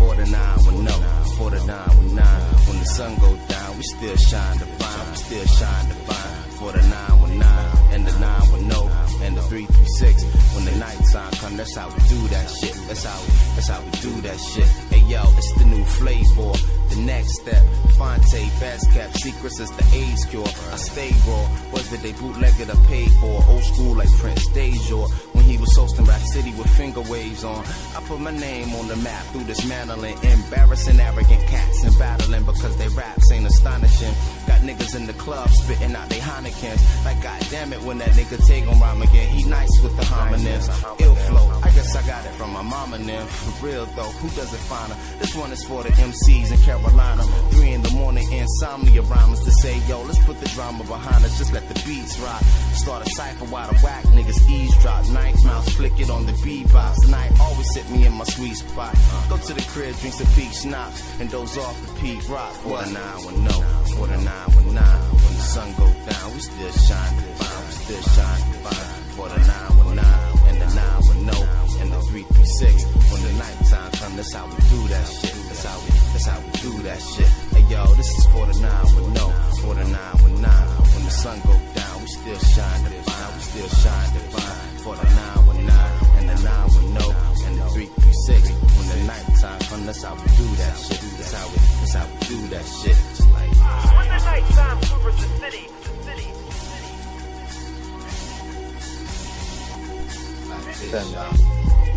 49 with oh. no, 49 with nine. Oh. When the sun go down, we still shine divine, we still shine divine. 49 with nine, and the nine with oh. no and the three three six. When the nighttime come, that's how we do that shit. That's how, that's how we do that shit. Hey yo, it's the new flavor. The next step, Phonte, fast cap, secrets is the AIDS cure. I stay raw, whether they bootleg it or paid for. Old school like Prince DaJour. When he was hosting Rap City with finger waves on. I put my name on the map through dismantling, embarrassing arrogant cats and battling. Cause they raps ain't astonishing. Got niggas in the club spitting out they Heinekens. Like, goddamn it, when that nigga take gon' rhyme he nice with the homonyms. Ill flow, I guess I got it from my mama them. For real though, who does it finer? This one is for the MCs in Carolina. Three in the morning, insomnia rhymes to say, yo, let's put the drama behind us, just let the beats rock. Start a cipher while the whack niggas eavesdrop. Ninth mouse flick it on the beatbox. Tonight always sit me in my sweet spot. Go to the crib, drink some peach schnapps, and doze off the Pete Rock. Nine with no, for the nine. When the sun go down, we still shine divine, we still shine. For the nine with nine, and the nine with oh no, and the three three six. When the nighttime come, that's how we do that shit. That's how we, that's how we do that shit. Hey yo, this is for the nine with oh, no, for the nine with nine. When the sun go down, we still shine divine, we still shine divine. For the nine with nine, and the nine with oh no, and the three three six. When the nighttime come, that's how we do that shit. That's how we, that's how we do that shit. When the nighttime covers the city,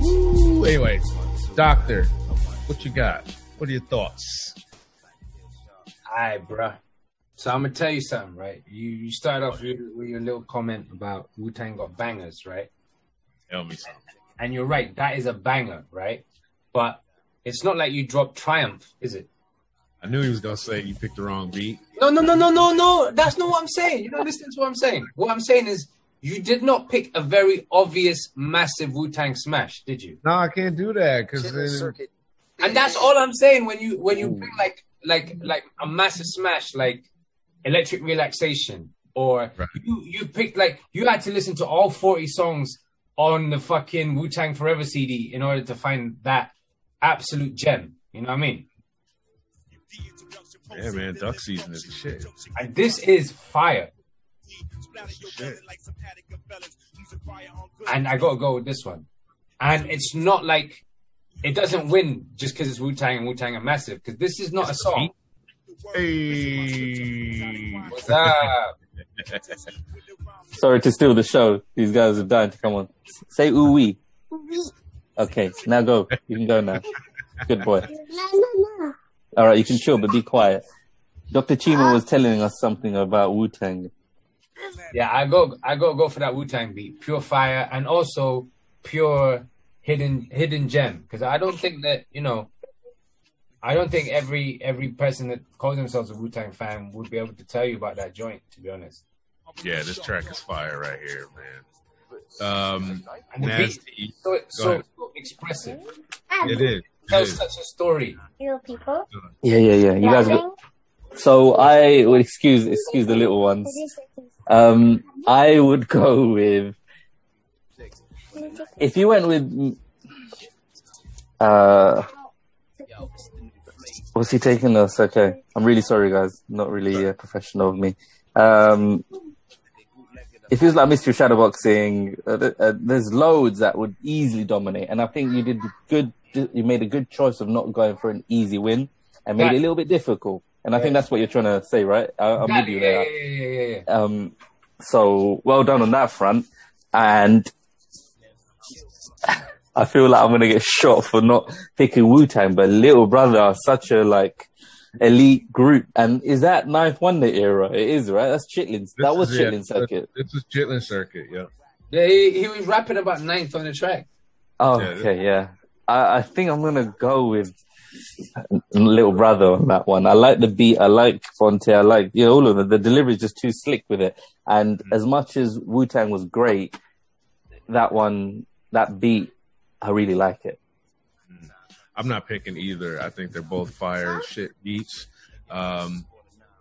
Ooh, anyway, doctor, what you got? What are your thoughts? Alright, bruh. So I'm gonna tell you something, right? You you start off with, with your little comment about Wu Tang got bangers, right? Tell me something. And you're right, that is a banger, right? But it's not like you dropped Triumph, is it? I knew he was gonna say you picked the wrong beat. No, no, no, no, no, no. That's not what I'm saying. You don't listen to what I'm saying. What I'm saying is you did not pick a very obvious, massive Wu Tang smash, did you? No, I can't do that because And that's all I'm saying when you when you pick like like like a massive smash like Electric Relaxation or you you picked like you had to listen to all 40 songs on the fucking Wu Tang Forever CD in order to find that absolute gem. You know what I mean? yeah, man, duck season is the shit. And this is fire. Shit. And I gotta go with this one. And it's not like it doesn't win just because it's Wu Tang and Wu Tang are massive. Because this is not a song. Hey, What's up? (laughs) Sorry to steal the show. These guys are dying to come on. Say ooh wee. Okay, now go. You can go now. Good boy. All right, you can chill, but be quiet. Dr. Chima was telling us something about Wu Tang. Yeah, I go I go go for that Wu Tang beat, pure fire, and also pure hidden hidden gem. Because I don't think that you know, I don't think every every person that calls themselves a Wu Tang fan would be able to tell you about that joint. To be honest, Yeah, this track is fire right here, man. Um, and the beat nasty. so Go so expressive. It is. It Tells is. such a story. Real people. Yeah, yeah, yeah. You guys. So I would excuse excuse the little ones. Um, I would go with if you went with uh. was he taking us? Okay, I'm really sorry, guys. Not really uh, professional of me. Um, it feels like mystery shadowboxing. Uh, th- uh, there's loads that would easily dominate, and I think you did good. You made a good choice of not going for an easy win and made it a little bit difficult. And I think that's what you're trying to say, right? I, I'm with you yeah, there. yeah, yeah, yeah, yeah. Um, so well done on that front. And (laughs) I feel like I'm gonna get shot for not picking Wu Tang, but Little Brother are such a like elite group. And is that Ninth Wonder era? It is, right? That's Chitlin. That was is- yeah, Chitlin Circuit. This is Chitlin Circuit, yeah. Yeah, he, he was rapping about ninth on the track. Oh, Yeah, okay, yeah. I, I think I'm gonna go with Little Brother on that one. I like the beat. I like Phonte. I like you know all of them. The delivery is just too slick with it. And as much as Wu Tang was great, that one, that beat, I really like it. I'm not picking either. I think they're both fire shit beats. Um,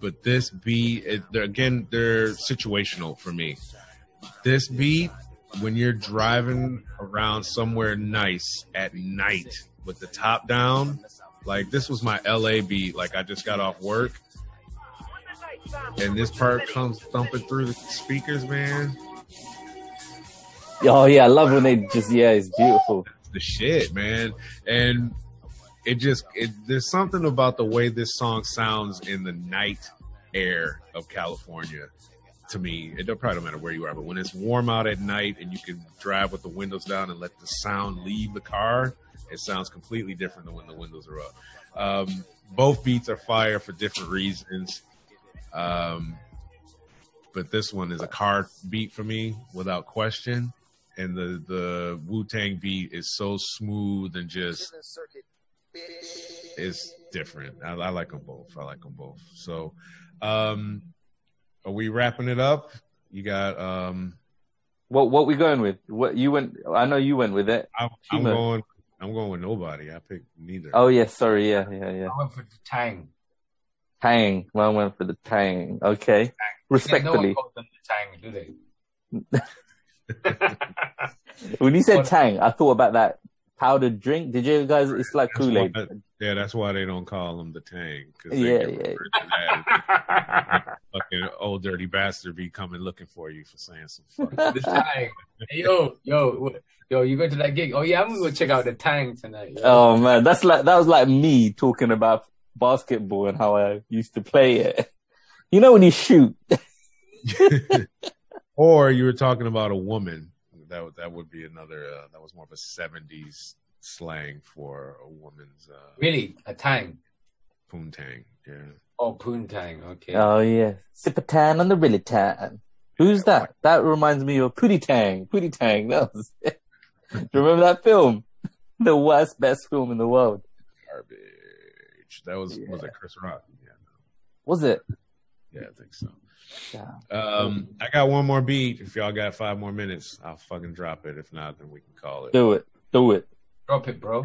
but this beat, it, they're, again, they're situational for me. This beat, when you're driving around somewhere nice at night with the top down, like this was my LA beat. Like I just got off work, and this part comes thumping through the speakers, man. Oh yeah, I love when they just yeah, it's beautiful. the shit, man. And it just it, there's something about the way this song sounds in the night air of California to me, it don't probably don't matter where you are, but when it's warm out at night and you can drive with the windows down and let the sound leave the car, it sounds completely different than when the windows are up. Um, both beats are fire for different reasons. Um, but this one is a car beat for me without question. And the, the Wu Tang beat is so smooth and just it's different. I, I like them both. I like them both. So, um, are we wrapping it up? You got um, What what we going with? What you went? I know you went with it. I'm, I'm going. I'm going with nobody. I picked neither. Oh yeah, sorry, yeah, yeah, yeah. I went for the Tang. Tang. Well, I went for the Tang. Okay, Yeah, no respectfully. one calls them the Tang, do they? (laughs) (laughs) when you said Tang, I thought about that powdered drink. Did you guys? It's like Kool Aid. yeah, that's why they don't call them the Tang. 'cause they Yeah, yeah. that. Fucking old dirty bastard be coming looking for you for saying some fucking. Hey, yo, yo, yo, you go to that gig? Oh yeah, I'm gonna go check out the Tang tonight. yo. Oh man, that's like that was like me talking about basketball and how I used to play it. You know when you shoot, (laughs) or you were talking about a woman. That would that would be another. Uh, that was more of a '70s slang for a woman's uh, Really, a Tang? poontang. Yeah. Oh, Poontang. Okay. Oh yeah, sip a tan on the really tan. Who's that? That reminds me of Pootie Tang. Pootie Tang. That was. (laughs) Do you remember that film? (laughs) The worst, best film in the world. Garbage. That was was it Chris Rock? Yeah. Was it? Yeah, I think so. Yeah. Um, I got one more beat. If y'all got five more minutes, I'll fucking drop it. If not, then we can call it. Do it. Do it. Drop it, bro.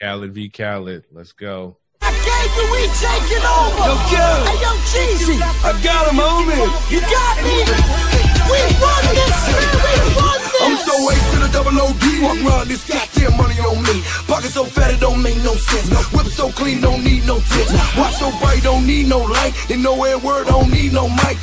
Khaled v. Khaled. Let's go. Gangster, we taking over. Yo, Khaled. Hey, yo, Cheesy. I got him, homie. You got me. We run this, man. We run this. I'm so ace to the double OD. Walk around this goddamn money on me. Pocket so fat it don't make no sense. Whip so clean, don't need no tips. Watch so bright, don't need no light. They know every word, don't need no mic.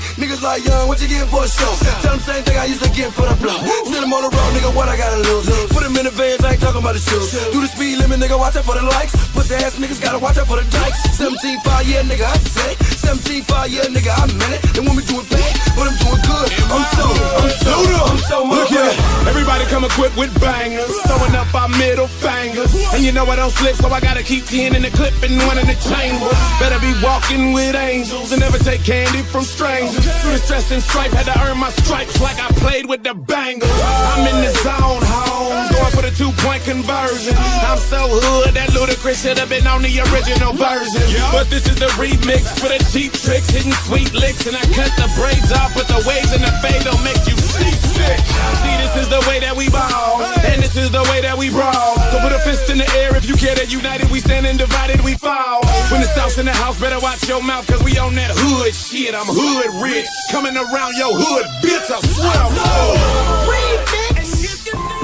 Like young, what you getting for a show? Tell them same thing I used to get for the blow. Send them on the road, nigga, what I gotta lose? Put them in the vans, I ain't talking about the shoes. Do the speed limit, nigga, watch out for the likes. Pussy ass niggas gotta watch out for the dikes. 17 5 yeah, nigga, I said it. 17 5 yeah, nigga, I meant it. And when we do it bad, but I'm doing good. I'm so, I'm so, I'm so Look here, everybody come equipped with bangers, throwing up our middle fingers. And you know I don't slip, so I gotta keep 10 in the clip and one in the chamber. Better be walking with angels and never take candy from strangers. Through the stress and strife, had to earn my stripes like I played with the bangles. I'm in the zone, home, going for the two point conversion. I'm so hood that Ludacris should have been on the original version. But this is the remix for the cheap tricks, hitting sweet licks, and I cut the braids off, but the waves and the fade don't make you seasick. See, this is the way that we ball, and this is the way that we brawl. So put a fist in the air if you care that united we stand and divided we fall. When the South's in the house, better watch your mouth, cause we on that hood shit. I'm hood rich, coming around your hood, bitch. I swear I'm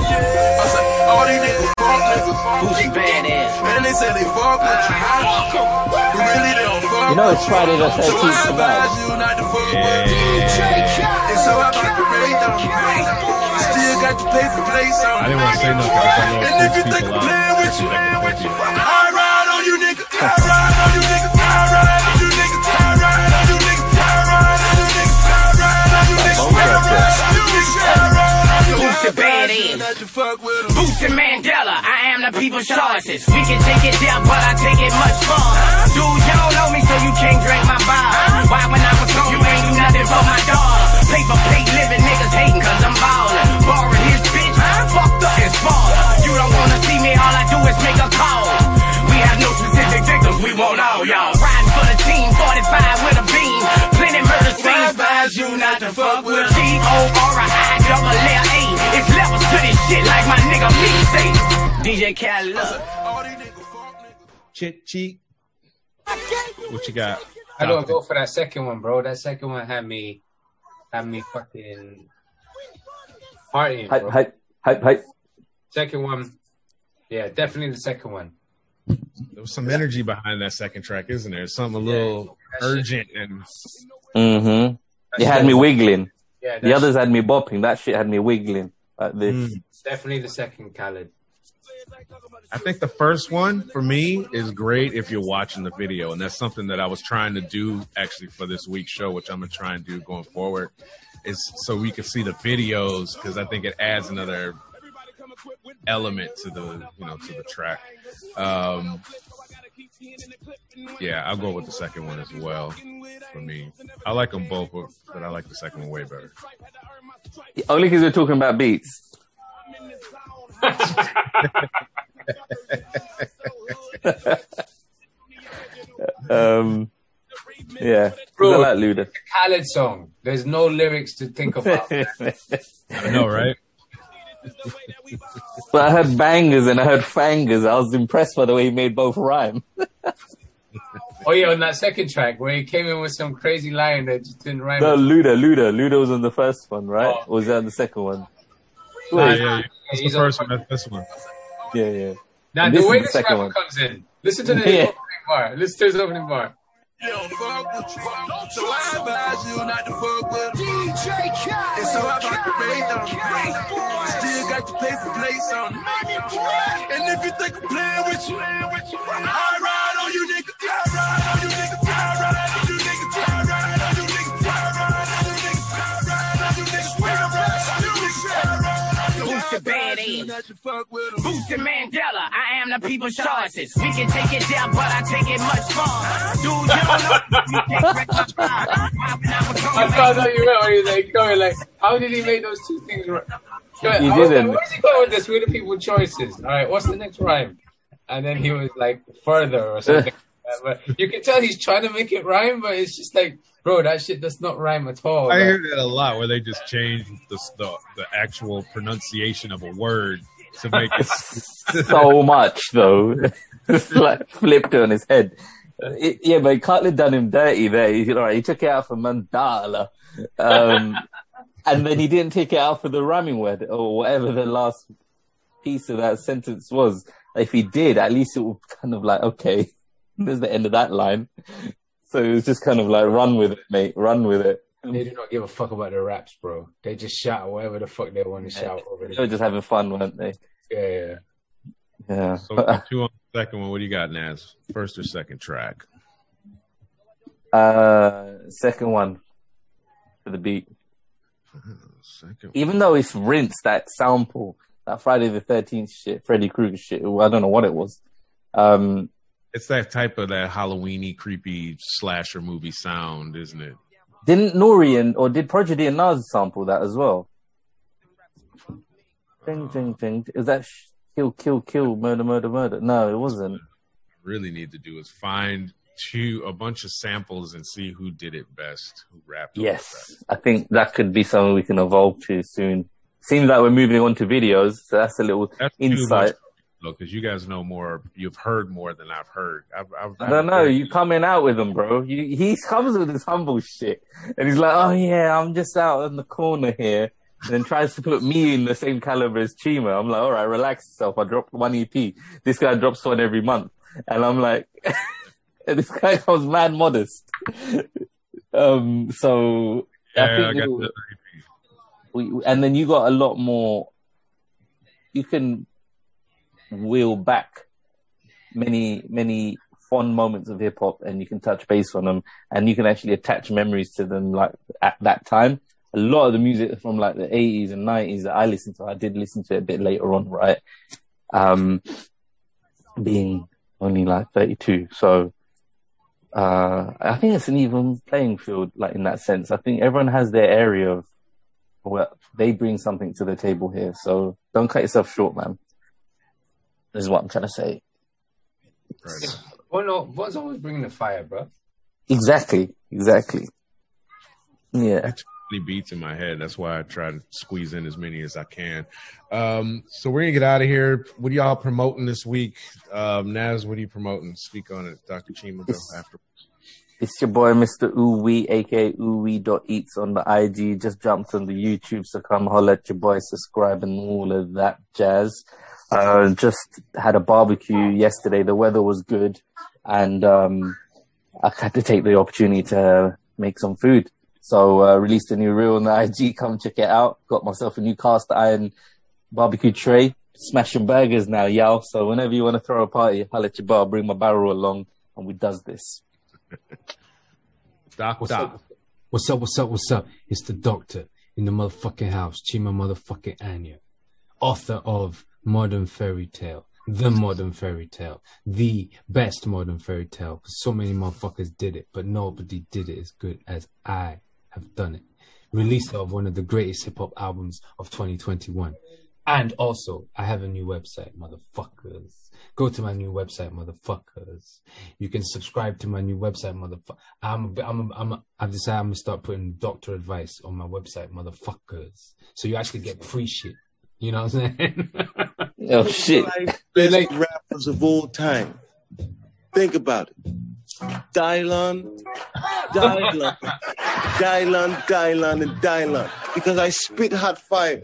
I say, all these niggas fuck niggas. Who's badass? Man, they say they fuck with you. But really, they don't fuck You know it's with Friday the So I 13th advise tonight. you not to fuck with And so I put the rate on Still got to the paper place on I didn't want to say nothing. 'cause I know And it if you think people I'm out. playing with you, Like the fuck I ride on you niggas. I ride on you niggas. I ride on you niggas. I ride on you niggas. I ride on you niggas. I ride on you niggas. I ride on you niggas. I ride on you Who's the badass? Boosie Mandela, I am the people's choices. We can take it down, but I take it much further. Dude, you don't know me, so you can't drink my bottle. Why when I was gone, you ain't do nothing for my daughter. Paper plate living niggas hating cause I'm ballin'. Borrowing his bitch, fucked up his fault. You don't wanna see me, all I do is make a call. We have no specific victims, we want all y'all. Riding for the team, 45 with a beam. Plenty murder scenes, advise you not to fuck with G-O-R-I shit like my nigga me say. DJ Khaled. Chit cheek. What you got? I don't go for that second one, bro. That second one had me, had me fucking partying, bro. Hype, hype, hype, hype. Second one, yeah, definitely the second one. There was some energy behind that second track, isn't there? Something a little urgent and Mm-hmm. It had me wiggling. Yeah, the that's- others had me bopping. That shit had me wiggling like this. Mm. Definitely the second Khaled. I think the first one for me is great if you're watching the video, and that's something that I was trying to do actually for this week's show, which I'm gonna try and do going forward. is so we can see the videos because I think it adds another element to the you know to the track. Um, yeah, I'll go with the second one as well. For me, I like them both, but, but I like the second one way better. Only because we're talking about beats. Um, yeah, Bro, I like Luda. Khaled song. There's no lyrics to think about. I know, right? (laughs) But I heard bangers and I heard fangers. I was impressed by the way he made both rhyme. (laughs) oh yeah, on that second track where he came in with some crazy line that just didn't rhyme. No, Luda, Luda, Luda was on the first one, right? Oh. Or was that on the second one? Yeah, Wait. yeah, yeah. That's the on first one. That's this one. Yeah, yeah. Now And the this way this second rapper one. comes in, listen to the Yeah. opening bar. Listen to his opening bar. Yo, fuck with you. So I advise you not to fuck with. DJ Khaled. It's so hard to rate on them. Still got to pay for place on them. And if you think I'm playing with you, I ride on you Who's the badass? Not to fuck with them. Boosted Mandela, I am the people's choices. We can take it down, but I take it much farther. Dude, you don't know. (laughs) You can't wreck my. I found out you went when he like going like, how did he make those two things right? Go ahead. He I was like, didn't. Where's he going with this? We're the people choices. All right, what's the next rhyme? And then he was like further or something. (laughs) but you can tell he's trying to make it rhyme, but it's just like, bro, that shit does not rhyme at all. I bro. hear that a lot where they just change the the, the actual pronunciation of a word to make it. (laughs) so much though. (laughs) It's like flipped it on his head. It, yeah, but Cutler done him dirty there. He, all right, he took it out for mandala, um, (laughs) and then he didn't take it out for the rhyming word or whatever the last piece of that sentence was. If he did, at least it would kind of like okay, there's the end of that line. So it was just kind of like run with it, mate, run with it. They do not give a fuck about their raps, bro. They just shout whatever the fuck they want to shout over there. They were just having fun, weren't they? Yeah, yeah. Yeah. So two on the second one. What do you got, Naz? First or second track? Uh, second one for the beat. Second. Even though it's rinsed that sample, that Friday the Thirteenth shit, Freddy Krueger shit. I don't know what it was. Um, It's that type of that Halloweeny, creepy slasher movie sound, isn't it? didn't Nori and or did Prodigy and Nas sample that as well? Ding uh, ding ding. Is that sh- kill kill kill murder murder murder? No, it wasn't. I Really need to do is find two a bunch of samples and see who did it best, who rapped. Yes, I think that could be something we can evolve to soon. Seems like we're moving on to videos, so that's a little That's insight. Because you guys know more. You've heard more than I've heard. I've, I've, I don't know. You coming out with him, bro. You, he comes with his humble shit, and he's like, "Oh yeah, I'm just out in the corner here," and then tries to put me in the same caliber as Chima. I'm like, "All right, relax yourself. I dropped one EP. This guy drops one every month," and I'm like, (laughs) and "This guy comes mad modest." um, so I Yeah, think I got the we, and then you got a lot more. You can wheel back many many fond moments of hip hop, and you can touch base on them, and you can actually attach memories to them. Like at that time, a lot of the music from like the eighties and nineties that I listened to, I did listen to it a bit later on, right? Um, being only like thirty two, so. Uh, I think it's an even playing field, like in that sense. I think everyone has their area of well, they bring something to the table here. So don't cut yourself short, man. This is what I'm trying to say. Well, no, one's always bringing the fire, bro. Exactly. Exactly. Yeah. many beats in my head. That's why I try to squeeze in as many as I can. Um, so we're gonna get out of here. What are y'all promoting this week? Um, Naz, what are you promoting? Speak on it, Dr. Chima. Go after. It's your boy, Mr. Uwe, aka Uwe.eats on the IG. Just jumped on the YouTube, so come holler at your boy, subscribe and all of that jazz. Uh, just had a barbecue yesterday. The weather was good and, um, I had to take the opportunity to make some food. So, uh, released a new reel on the IG. Come check it out. Got myself a new cast iron barbecue tray. Smashing burgers now, y'all. So whenever you want to throw a party, holler at your bar, bring my barrel along and we does this. (laughs) Doc, What's Doc. up? What's up, what's up, what's up? It's the doctor in the motherfucking house, Chima motherfucking Anya, author of Modern Fairy Tale, the modern fairy tale, the best modern fairy tale. 'cause so many motherfuckers did it, but nobody did it as good as I have done it. Release of one of the greatest hip hop albums of 2021. And also, I have a new website, motherfuckers. Go to my new website, motherfuckers. You can subscribe to my new website, motherfucker. I'm, I'm, I'm, I've decided I'm gonna start putting doctor advice on my website, motherfuckers. So you actually get free shit. You know what I'm saying? (laughs) Oh shit! Best rappers of all time. Think about it. Dylon, Dylon, Dylon, Dylon, and Dylon. Because I spit hot fire.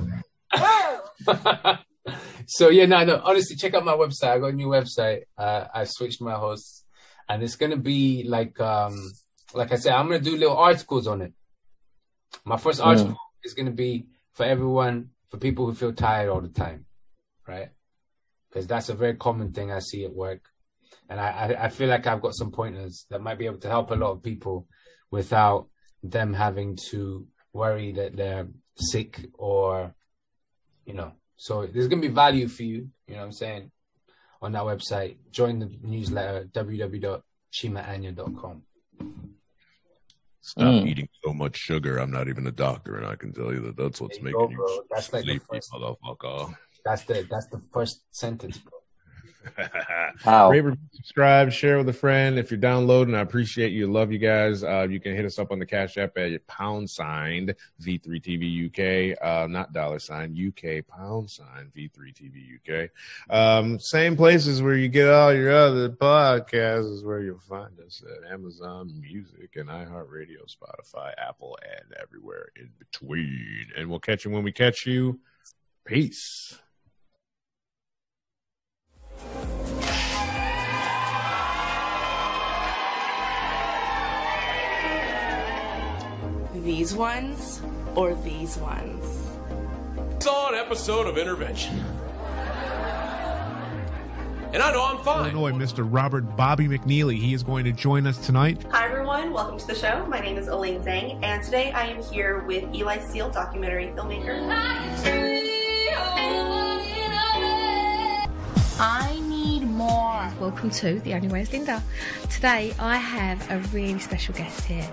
so yeah, no, no. Honestly, check out my website. I got a new website. Uh, I switched my hosts, and it's gonna be like, um, like I said, I'm gonna do little articles on it. My first Mm. article is gonna be for everyone, for people who feel tired all the time, right? Because that's a very common thing I see at work, and I, I, I feel like I've got some pointers that might be able to help a lot of people without them having to worry that they're sick or you know. So there's gonna be value for you, you know what I'm saying, on that website. Join the newsletter www.chimaanya.com. Stop Mm. eating so much sugar. I'm not even a doctor, and I can tell you that that's what's you making go, you That's sleepy, first- motherfucker. That's the that's the first sentence, bro. (laughs) How? Rate, review, subscribe, share with a friend. If you're downloading, I appreciate you. Love you guys. Uh, you can hit us up on the Cash App at pound sign V3TV UK, uh, not dollar sign UK pound sign V3TV UK. Um, same places where you get all your other podcasts is where you'll find us at Amazon Music and iHeartRadio, Spotify, Apple, and everywhere in between. And we'll catch you when we catch you. Peace. These ones or these ones? Saw an episode of Intervention. And I know I'm fine. Illinois, Mr. Robert Bobby McNeely. He is going to join us tonight. Hi everyone, welcome to the show. My name is Elaine Zhang, and today I am here with Eli Seal, documentary filmmaker. I need more. Welcome to The Only Way is Linda. Today I have a really special guest here.